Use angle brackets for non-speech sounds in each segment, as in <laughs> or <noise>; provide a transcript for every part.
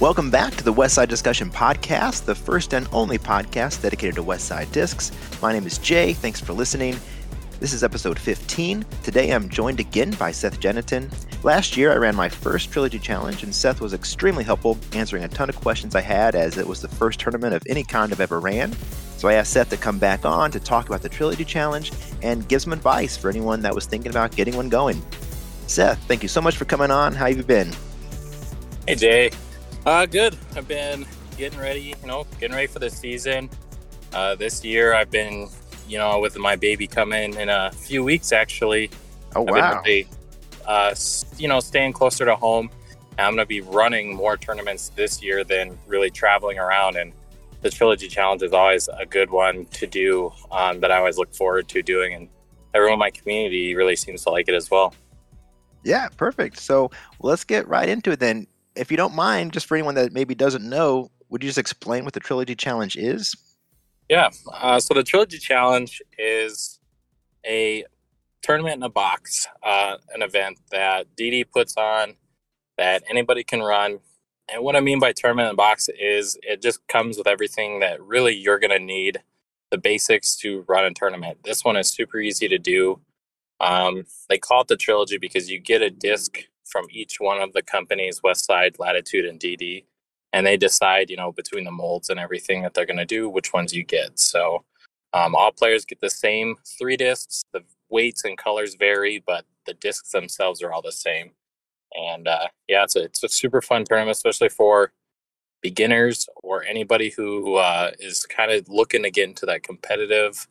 Welcome back to the Westside Discussion Podcast, the first and only podcast dedicated to Westside Discs. My name is Jay. Thanks for listening. This is episode 15. Today I'm joined again by Seth Gennetten. Last year I ran my first Trilogy Challenge, and Seth was extremely helpful, answering a ton of questions I had as it was the first tournament of any kind I've ever ran. So I asked Seth to come back on to talk about the Trilogy Challenge and give some advice for anyone that was thinking about getting one going. Seth, thank you so much for coming on. How have you been? Hey Jay, uh, good. I've been getting ready, you know, getting ready for the season. Uh, this year, I've been, you know, with my baby coming in a few weeks, actually. Oh, wow. Really, uh, you know, staying closer to home. I'm going to be running more tournaments this year than really traveling around. And the Trilogy Challenge is always a good one to do um, that I always look forward to doing. And everyone in my community really seems to like it as well. Yeah, perfect. So let's get right into it then if you don't mind, just for anyone that maybe doesn't know, would you just explain what the Trilogy Challenge is? Yeah. Uh, so the Trilogy Challenge is a tournament in a box, uh, an event that DD puts on that anybody can run. And what I mean by tournament in a box is it just comes with everything that really you're going to need the basics to run a tournament. This one is super easy to do. Um, they call it the trilogy because you get a disc from each one of the companies, Westside, Latitude, and DD, and they decide, you know, between the molds and everything that they're going to do, which ones you get. So um, all players get the same three discs. The weights and colors vary, but the discs themselves are all the same. And uh, yeah, it's a, it's a super fun tournament, especially for beginners or anybody who uh, is kind of looking to get into that competitive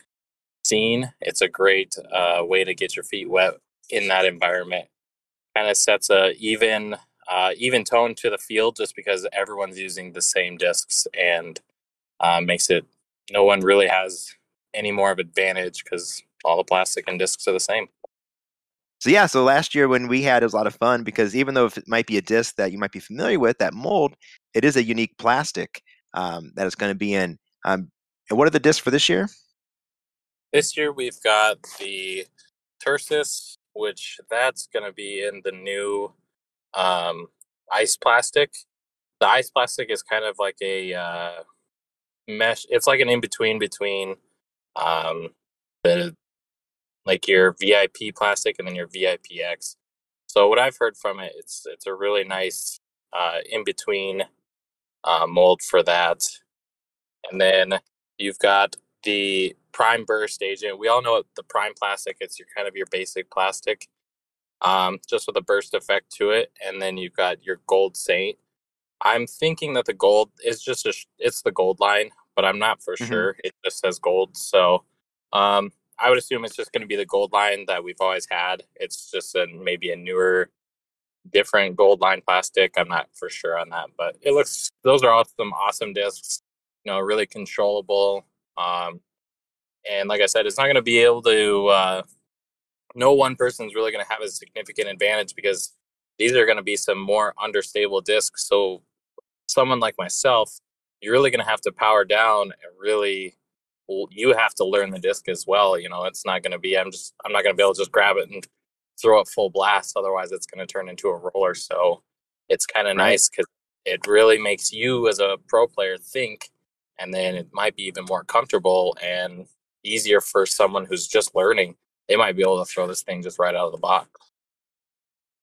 scene. It's a great uh, way to get your feet wet in that environment kind of sets a even uh, even tone to the field just because everyone's using the same discs and uh, makes it no one really has any more of advantage because all the plastic and discs are the same. So yeah, so last year when we had it was a lot of fun because even though it might be a disc that you might be familiar with, that mold, it is a unique plastic um, that it's going to be in. Um, and what are the discs for this year? This year we've got the Tursas which that's going to be in the new um, ice plastic. The ice plastic is kind of like a uh, mesh. It's like an in between between um, the like your VIP plastic and then your VIPX. So what I've heard from it, it's it's a really nice uh, in between uh, mold for that. And then you've got the prime burst agent. We all know the prime plastic. It's your kind of your basic plastic, um, just with a burst effect to it. And then you've got your gold saint. I'm thinking that the gold is just a, it's the gold line, but I'm not for mm-hmm. sure. It just says gold, so um, I would assume it's just going to be the gold line that we've always had. It's just a maybe a newer, different gold line plastic. I'm not for sure on that, but it looks those are awesome, awesome discs. You know, really controllable. Um, and like I said, it's not going to be able to. Uh, no one person is really going to have a significant advantage because these are going to be some more understable discs. So someone like myself, you're really going to have to power down and really you have to learn the disc as well. You know, it's not going to be, I'm just, I'm not going to be able to just grab it and throw it full blast. Otherwise, it's going to turn into a roller. So it's kind of right. nice because it really makes you as a pro player think, and then it might be even more comfortable and easier for someone who's just learning. They might be able to throw this thing just right out of the box.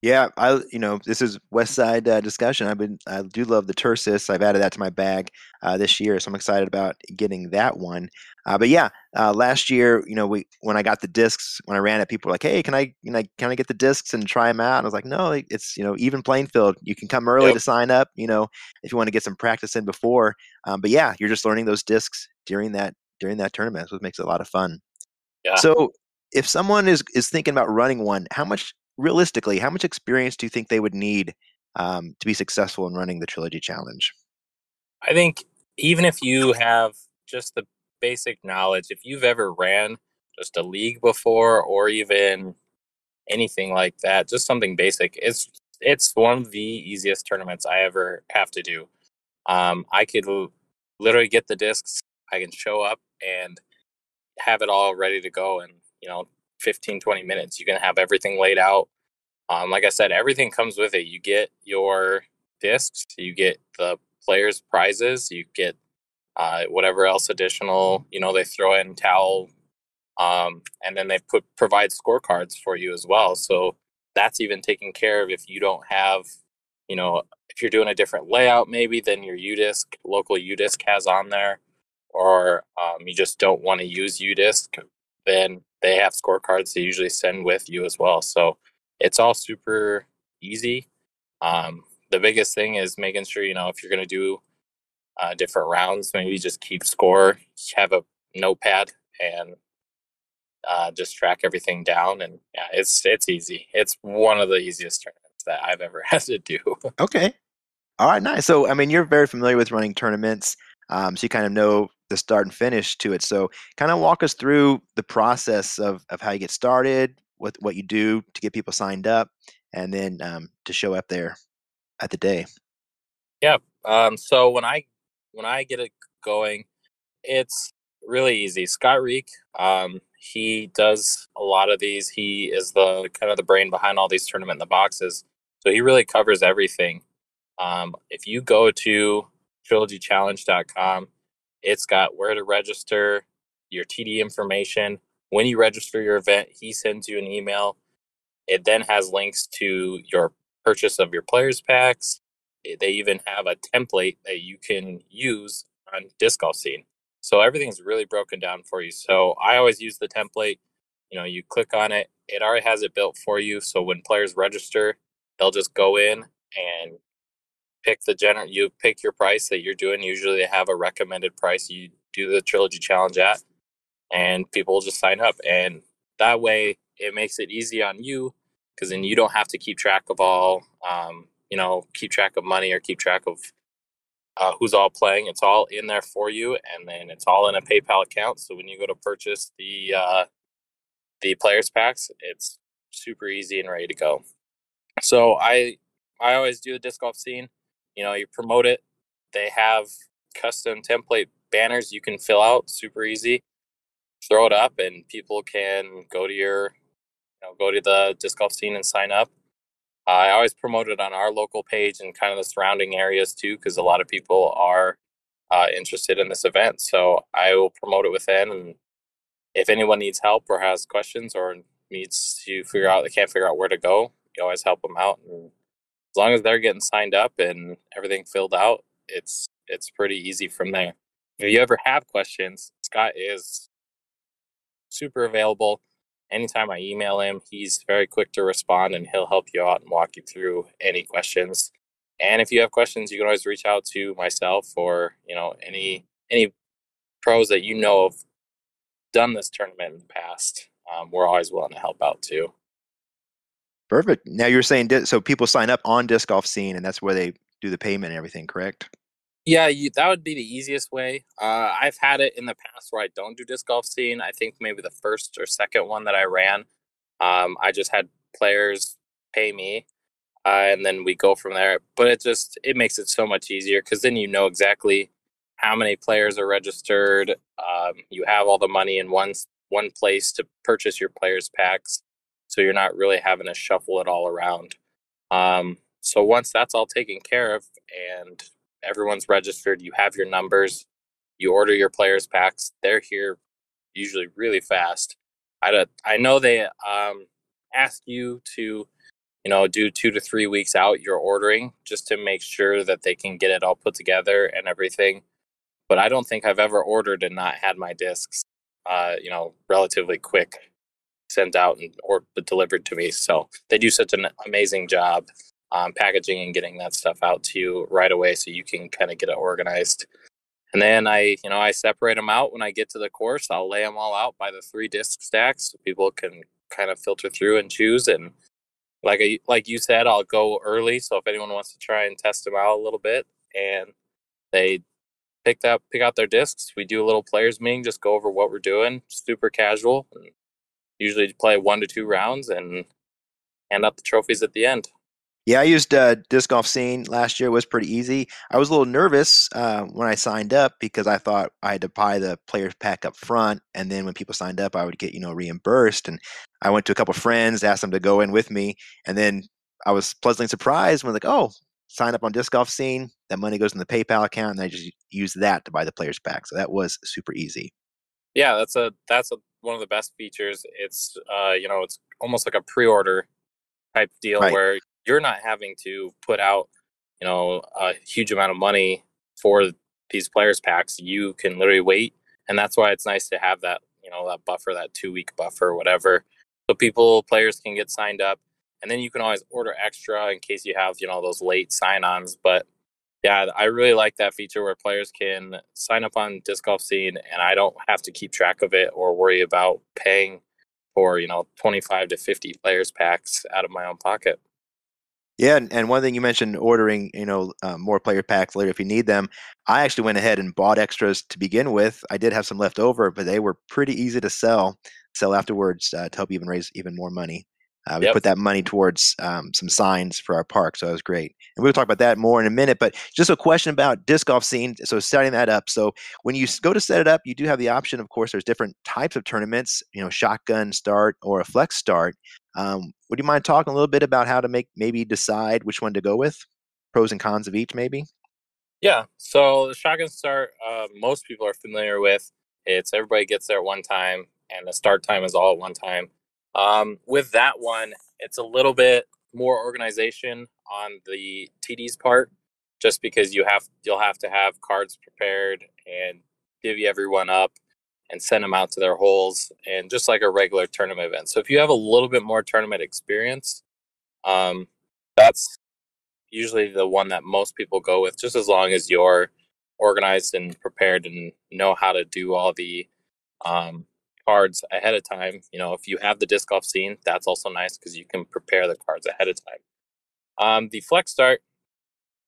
Yeah, I you know this is West Side uh, discussion. I've been I do love the Tursas. I've added that to my bag uh, this year, so I'm excited about getting that one. Uh, but yeah, uh, last year, you know, we when I got the discs when I ran it, people were like, "Hey, can I you know can I get the discs and try them out?" And I was like, "No, it's you know even playing field. You can come early yep. to sign up. You know, if you want to get some practice in before. Um, but yeah, you're just learning those discs during that during that tournament. So it makes it a lot of fun. Yeah. So if someone is is thinking about running one, how much realistically, how much experience do you think they would need um, to be successful in running the trilogy challenge? I think even if you have just the basic knowledge, if you've ever ran just a league before or even anything like that, just something basic, it's it's one of the easiest tournaments I ever have to do. Um, I could literally get the discs I can show up and have it all ready to go in, you know, 15, 20 minutes. You can have everything laid out. Um, like I said, everything comes with it. You get your discs. You get the players' prizes. You get uh, whatever else additional. You know, they throw in towel, um, and then they put provide scorecards for you as well. So that's even taken care of if you don't have, you know, if you're doing a different layout maybe than your UDisc local UDisc has on there, or um, you just don't want to use UDisc, then they have scorecards they usually send with you as well. So it's all super easy. Um, the biggest thing is making sure you know if you're going to do uh, different rounds, maybe just keep score, have a notepad, and uh, just track everything down. And yeah, it's it's easy. It's one of the easiest tournaments that I've ever <laughs> had to do. Okay. All right, nice. So, I mean, you're very familiar with running tournaments, um, so you kind of know the start and finish to it. So, kind of walk us through the process of, of how you get started, what what you do to get people signed up, and then um, to show up there at the day. Yeah. Um, so when I when I get it going, it's really easy. Scott Reek, um, he does a lot of these. He is the kind of the brain behind all these tournament in the boxes. So he really covers everything. Um, if you go to trilogychallenge.com, it's got where to register, your TD information. When you register your event, he sends you an email. It then has links to your purchase of your players packs. Eh, they even have a template that you can use on disc golf scene. So everything's really broken down for you. So I always use the template. You know, you click on it, it already has it built for you. So when players register, they'll just go in and pick the general you pick your price that you're doing usually they have a recommended price you do the trilogy challenge at and people will just sign up and that way it makes it easy on you because then you don't have to keep track of all um, you know keep track of money or keep track of uh, who's all playing. It's all in there for you and then it's all in a paypal account. So when you go to purchase the uh, the players packs it's super easy and ready to go. So i i always do a disc golf scene you know you promote it. They have custom template banners you can fill out super easy. Throw it up and people can go to your you know go to the disc golf scene and sign up. Uh, i always promote it on our local page and kind of the surrounding areas too because a lot of people are uh, interested in this event. So i will promote it within and if anyone needs help or has questions or needs to figure out they can't figure out where to go you always help them out and as long as they're getting signed up and everything filled out, it's it's pretty easy from there. If you ever have questions, Scott is super available. Anytime I email him, he's very quick to respond and he'll help you out and walk you through any questions. And if you have questions, you can always reach out to myself or, you know, any any pros that you know have done this tournament in the past. Um, we're always willing to help out too. Perfect. Now you're saying so people sign up on disc golf scene, and that's where they do the payment and everything, correct? Yeah, you, that would be the easiest way. Uh, I've had it in the past where I don't do disc golf scene. I think maybe the first or second one that I ran, um, I just had players pay me, uh, and then we go from there. But it just it makes it so much easier because then you know exactly how many players are registered. Um, you have all the money in one one place to purchase your players packs so you're not really having to shuffle it all around. Um, so once that's all taken care of and everyone's registered, you have your numbers, you order your players packs. They're here usually really fast. I I know they um, ask you to you know do two to three weeks out your ordering just to make sure that they can get it all put together and everything. But I don't think I've ever ordered and not had my discs uh, you know relatively quick sent out and or delivered to me. So they do such an amazing job um, packaging and getting that stuff out to you right away, so you can kind of get it organized. And then I, you know, I separate them out when I get to the course. I'll lay them all out by the three disc stacks, so people can kind of filter through and choose. And like I, like you said, I'll go early, so if anyone wants to try and test them out a little bit, and they pick that pick out their discs, we do a little players meeting, just go over what we're doing, super casual, and usually play one to two rounds and hand out the trophies at the end. Yeah, I used uh, disc golf scene last year. It was pretty easy. I was a little nervous uh, when I signed up because I thought I had to buy the players pack up front, and then when people signed up, I would get you know reimbursed. And I went to a couple friends, asked them to go in with me, and then I was pleasantly surprised when like, oh, sign up on disc golf scene. That money goes in the PayPal account, and I just use that to buy the players pack. So that was super easy. Yeah, that's a that's a, one of the best features. It's uh, you know it's almost like a pre-order type deal right. where you're not having to put out you know a huge amount of money for these players packs. You can literally wait, and that's why it's nice to have that you know that buffer, that two week buffer, whatever, so people players can get signed up and then you can always order extra in case you have you know those late sign-ons but yeah i really like that feature where players can sign up on disc golf scene and i don't have to keep track of it or worry about paying for you know 25 to 50 players packs out of my own pocket yeah, and, one thing you mentioned ordering, you know, uh, more player packs later if you need them. I actually went ahead and bought extras to begin with. I did have some left over, but they were pretty easy to sell, sell afterwards uh, to help even raise even more money. Uh, we yep. put that money towards um, some signs for our park, so that was great. And we'll talk about that more in a minute. But just a question about disc golf scene. So setting that up. So when you go to set it up, you do have the option. Of course, there's different types of tournaments. You know, shotgun start or a flex start. Um, would you mind talking a little bit about how to make maybe decide which one to go with? Pros and cons of each, maybe. Yeah. So the shotgun start, uh, most people are familiar with. It's everybody gets there at one time, and the start time is all at one time. Um, with that one, it's a little bit more organization on the TD's part, just because you have you'll have to have cards prepared and divvy everyone up and send them out to their holes, and just like a regular tournament event. So if you have a little bit more tournament experience, um, that's usually the one that most people go with, just as long as you're organized and prepared and know how to do all the um, cards ahead of time. You know, if you have the disc golf scene, that's also nice because you can prepare the cards ahead of time. Um, the flex start,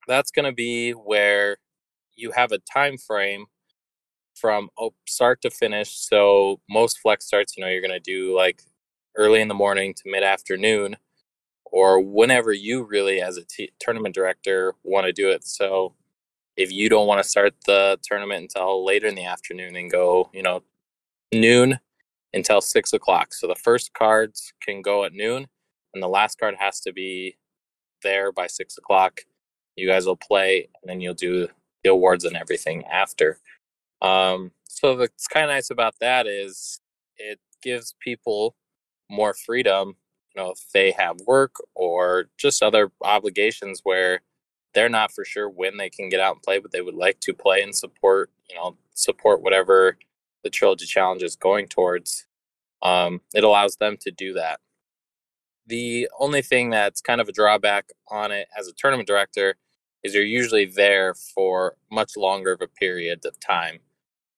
that's going to be where you have a time frame from start to finish. So most flex starts, you know, you're going to do like early in the morning to mid afternoon, or whenever you really, as a t- tournament director, want to do it. So if you don't want to start the tournament until later in the afternoon and go, you know, noon until six o'clock. So the first cards can go at noon, and the last card has to be there by six o'clock. You guys will play, and then you'll do the awards and everything after. Um, so what's kind of nice about that is it gives people more freedom. You know, if they have work or just other obligations where they're not for sure when they can get out and play, but they would like to play and support. You know, support whatever the trilogy challenge is going towards, um, it allows them to do that. The only thing that's kind of a drawback on it as a tournament director is you're usually there for much longer of a period of time.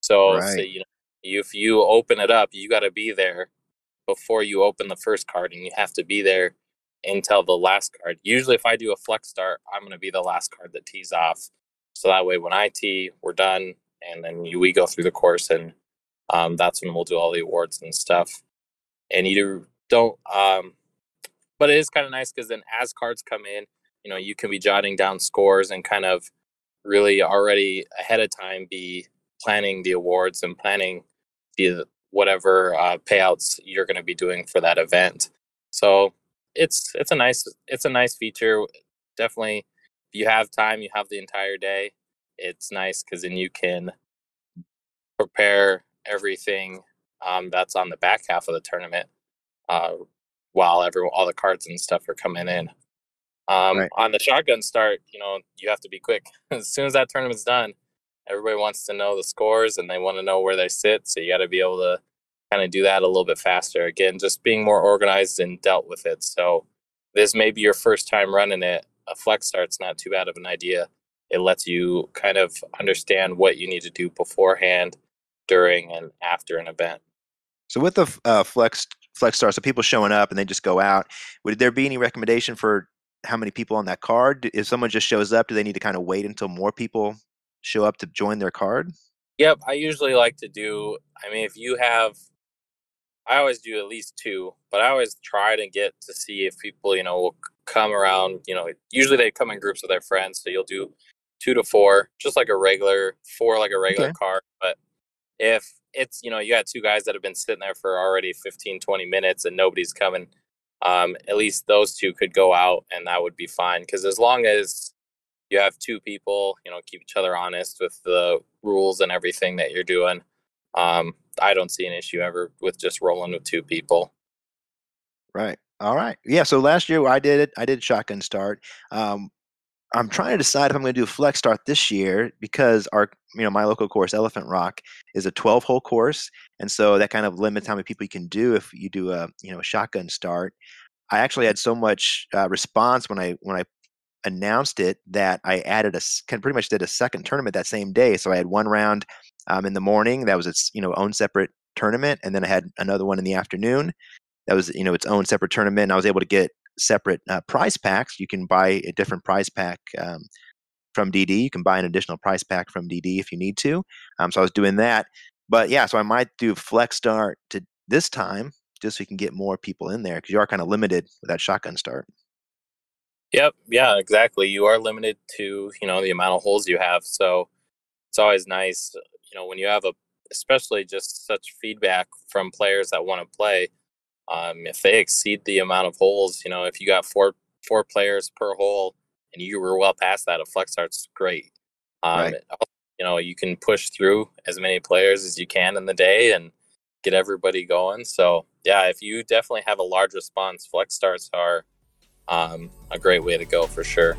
So, right. so you know, if you open it up, you got to be there before you open the first card, and you have to be there until the last card. Usually, if I do a flex start, I'm going to be the last card that tees off. So that way, when I tee, we're done, and then we go through the course and um, that's when we'll do all the awards and stuff. And you don't, um, but it is kind of nice because then as cards come in, you know, you can be jotting down scores and kind of really already ahead of time be planning the awards and planning the whatever uh, payouts you're going to be doing for that event. So it's it's a nice it's a nice feature. Definitely, if you have time, you have the entire day. It's nice because then you can prepare everything um, that's on the back half of the tournament uh, while every all the cards and stuff are coming in. Um, right. On the shotgun start, you know, you have to be quick. <laughs> as soon as that tournament's done, everybody wants to know the scores and they want to know where they sit. So you got to be able to kind of do that a little bit faster. Again, just being more organized and dealt with it. So this may be your first time running it. A flex start's not too bad of an idea. It lets you kind of understand what you need to do beforehand during and after an event. So with the uh, flex flex star, so people showing up and they just go out. Would there be any recommendation for how many people on that card? If someone just shows up, do they need to kind of wait until more people show up to join their card? Yep, I usually like to do. I mean, if you have, I always do at least two, but I always try to get to see if people, you know, will come around. You know, usually they come in groups with their friends, so you'll do two to four, just like a regular four, like a regular okay. card. But if it's you know you got two guys that have been sitting there for already 15 20 minutes and nobody's coming um, at least those two could go out and that would be fine because as long as you have two people, you know, keep each other honest with the rules and everything that you're doing. Um, I don't see an issue ever with just rolling with two people. Right. All right. Yeah. So last year I did it. I did shotgun start. Um, I'm trying to decide if I'm going to do a flex start this year because our, you know, my local course, Elephant Rock, is a 12 hole course, and so that kind of limits how many people you can do if you do a, you know, a shotgun start. I actually had so much uh, response when I when I announced it that I added a kind of pretty much did a second tournament that same day. So I had one round um, in the morning that was its you know own separate tournament, and then I had another one in the afternoon that was you know its own separate tournament. And I was able to get separate uh, prize packs. You can buy a different prize pack um, from DD. You can buy an additional prize pack from DD if you need to. Um, so I was doing that. But yeah, so I might do flex start to this time just so you can get more people in there because you are kind of limited with that shotgun start. Yep. Yeah, exactly. You are limited to, you know, the amount of holes you have. So it's always nice, you know, when you have a, especially just such feedback from players that want to play. Um, if they exceed the amount of holes, you know, if you got four four players per hole and you were well past that, a flex start's great. Um, right. You know, you can push through as many players as you can in the day and get everybody going. So yeah, if you definitely have a large response, flex starts are um, a great way to go for sure.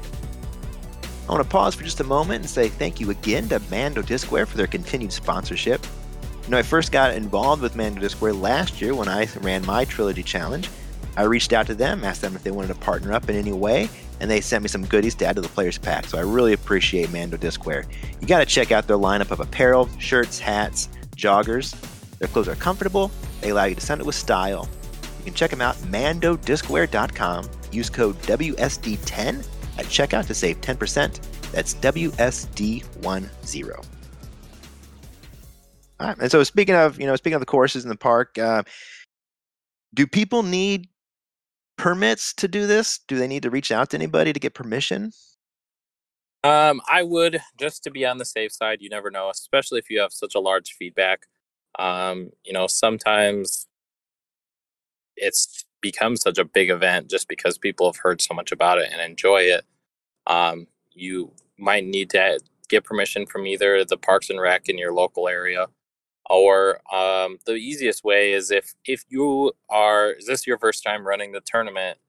I want to pause for just a moment and say thank you again to Mando Discware for their continued sponsorship. You know, I first got involved with Mando Discware last year when I ran my Trilogy Challenge. I reached out to them, asked them if they wanted to partner up in any way, and they sent me some goodies to add to the Players Pack. So I really appreciate Mando Discware. You got to check out their lineup of apparel, shirts, hats, joggers. Their clothes are comfortable, they allow you to send it with style. You can check them out at mandodiscware.com Use code WSD10 at checkout to save 10%. That's WSD10. And so speaking of, you know, speaking of the courses in the park, uh, do people need permits to do this? Do they need to reach out to anybody to get permission? Um, I would just to be on the safe side. You never know, especially if you have such a large feedback. Um, you know, sometimes it's become such a big event just because people have heard so much about it and enjoy it. Um, you might need to get permission from either the Parks and Rec in your local area, or um, the easiest way is if if you are is this your first time running the tournament.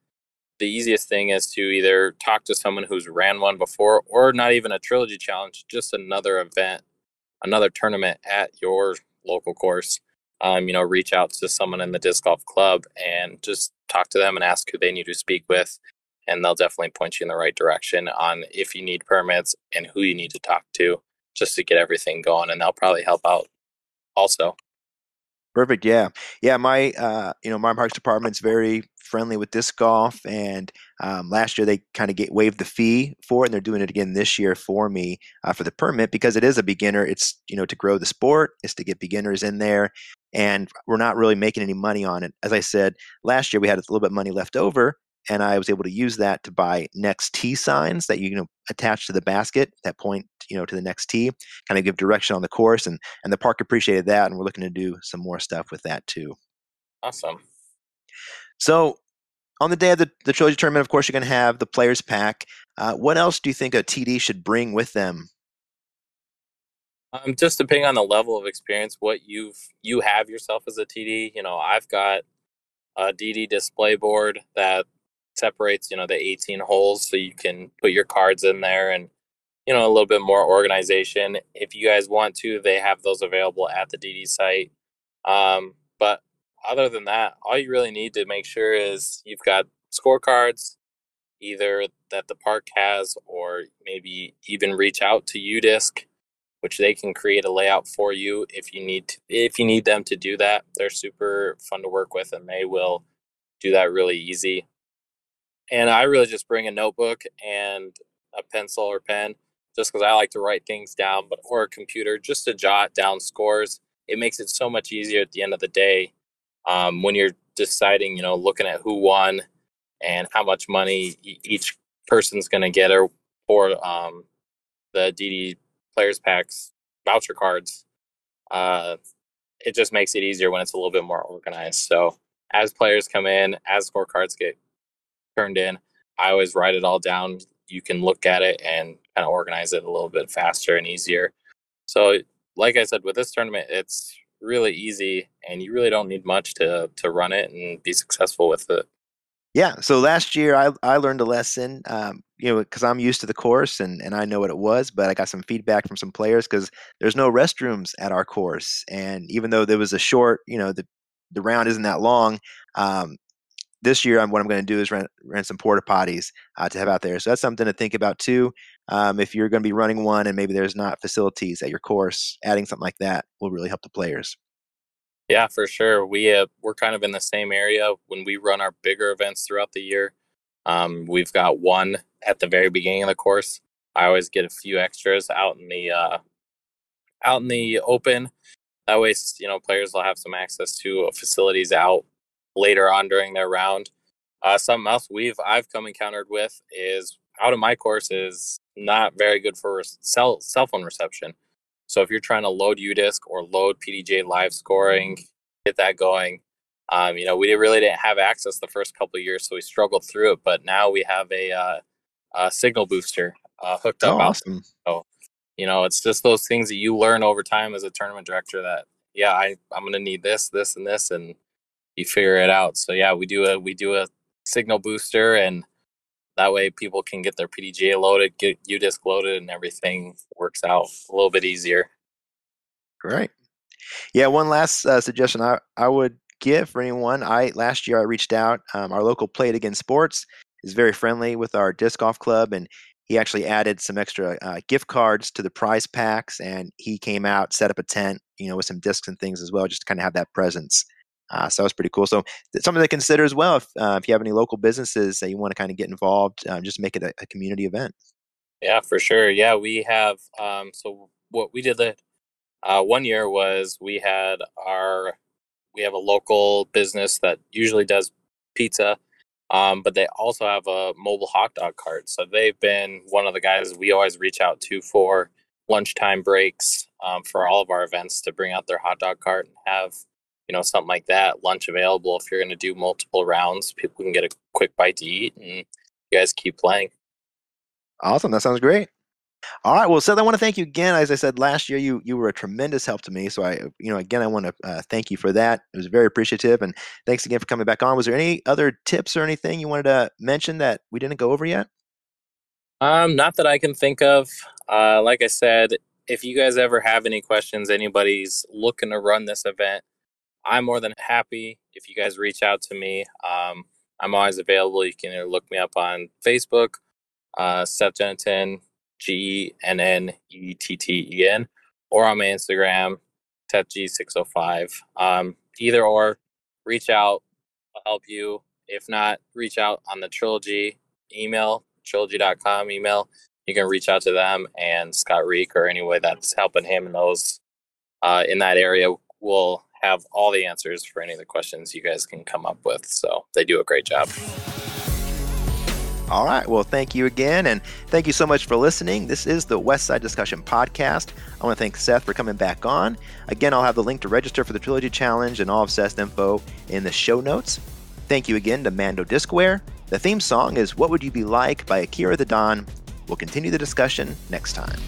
The easiest thing is to either talk to someone who's ran one before, or not even a trilogy challenge, just another event, another tournament at your local course um, you know, reach out to someone in the disc golf club and just talk to them and ask who they need to speak with. And they'll definitely point you in the right direction on if you need permits and who you need to talk to just to get everything going. And they'll probably help out also. Perfect. Yeah. Yeah. My, uh, you know, my parks department's very friendly with disc golf. And um, last year they kind of get waived the fee for it. And they're doing it again this year for me uh, for the permit because it is a beginner. It's, you know, to grow the sport, is to get beginners in there and we're not really making any money on it. As I said, last year we had a little bit of money left over, and I was able to use that to buy next tee signs that you know attach to the basket that point you know to the next tee, kind of give direction on the course, and and the park appreciated that, and we're looking to do some more stuff with that too. Awesome. So on the day of the, the trilogy tournament, of course, you're going to have the players pack. Uh, what else do you think a TD should bring with them um, just depending on the level of experience, what you've you have yourself as a TD. You know, I've got a DD display board that separates you know the 18 holes, so you can put your cards in there and you know a little bit more organization. If you guys want to, they have those available at the DD site. Um, but other than that, all you really need to make sure is you've got scorecards, either that the park has, or maybe even reach out to UDisc which they can create a layout for you if you need to, if you need them to do that. They're super fun to work with and they will do that really easy. And I really just bring a notebook and a pencil or pen just because I like to write things down, but or a computer just to jot down scores. It makes it so much easier at the end of the day um, when you're deciding, you know, looking at who won and how much money each person's going to get or for um, the DD players packs, voucher cards. Uh, it just makes it easier when it's a little bit more organized. So as players come in, as scorecards get turned in, I always write it all down. You can look at it and kind of organize it a little bit faster and easier. So, like I said, with this tournament, it's really easy, and you really don't need much to to run it and be successful with it. Yeah. So last year I, I learned a lesson, um, you know, because I'm used to the course and, and I know what it was, but I got some feedback from some players because there's no restrooms at our course. And even though there was a short, you know, the, the round isn't that long, um, this year, I'm, what I'm going to do is rent, rent some porta potties uh, to have out there. So that's something to think about too. Um, if you're going to be running one and maybe there's not facilities at your course, adding something like that will really help the players. Yeah, for sure. We uh, we're kind of in the same area when we run our bigger events throughout the year. Um, we've got one at the very beginning of the course. I always get a few extras out in the uh, out in the open. That way, you know, players will have some access to facilities out later on during their round. Uh, something else we've I've come encountered with is out of my course is not very good for cell cell phone reception. So if you're trying to load UDisc or load PDGA live scoring, get that going. Um, you know, we really didn't have access the first couple of years, so we struggled through it. But now we have a, uh, a signal booster uh, hooked up. Oh, awesome. So, you know, it's just those things that you learn over time as a tournament director that, yeah, I, I'm going to need this, this, and this, and you figure it out. So yeah, we do a we do a signal booster, and that way people can get their PDGA loaded, get UDisc loaded, and everything works out a little bit easier. Great. Yeah, one last uh, suggestion I, I would give for anyone. I last year I reached out. Um, our local Play It Again Sports is very friendly with our disc golf club, and he actually added some extra uh, gift cards to the prize packs. And he came out, set up a tent, you know, with some discs and things as well, just to kind of have that presence. Uh, so that was pretty cool. So something to consider as well if, uh, if you have any local businesses that you want to kind of get involved, uh, just make it a, a, community event. Yeah, for sure. Yeah, we have. Um, so what we did that uh, one year was we had our we have a local business that usually does pizza, um, but they also have a mobile hot dog cart. So they've been one of the guys we always reach out to for lunchtime breaks um, for all of our events to bring out their hot dog cart and have you know, something like that, lunch available. If you're going to do multiple rounds, people can get a quick bite to eat and you guys keep playing. Awesome. That sounds great. All right. Well, Seth, I want to thank you again. As I said last year, you you were a tremendous help to me. So I, you know, again, I want to uh, thank you for that. It was very appreciative, and thanks again for coming back on. Was there any other tips or anything you wanted to mention that we didn't go over yet? Um, not that I can think of. Uh, like I said, if you guys ever have any questions, anybody's looking to run this event, I'm more than happy if you guys reach out to me. Um, I'm always available. You can look me up on Facebook, uh, Seth G E N N E T T E N, or on my Instagram, SethG605. Um, either or, reach out. I'll help you. If not, reach out on the Trilogy email, trilogy.com email. You can reach out to them and Scott Reek or any way that's helping him in those uh, in that area will have all the answers for any of the questions you guys can come up with. So they do a great job. All right. Well, thank you again. And thank you so much for listening. This is the West Side Discussion Podcast. I want to thank Seth for coming back on. Again, I'll have the link to register for the Trilogy Challenge and all of Seth's info in the show notes. Thank you again to Mando Discware. The theme song is What Would You Be Like by Akira the Don. We'll continue the discussion next time.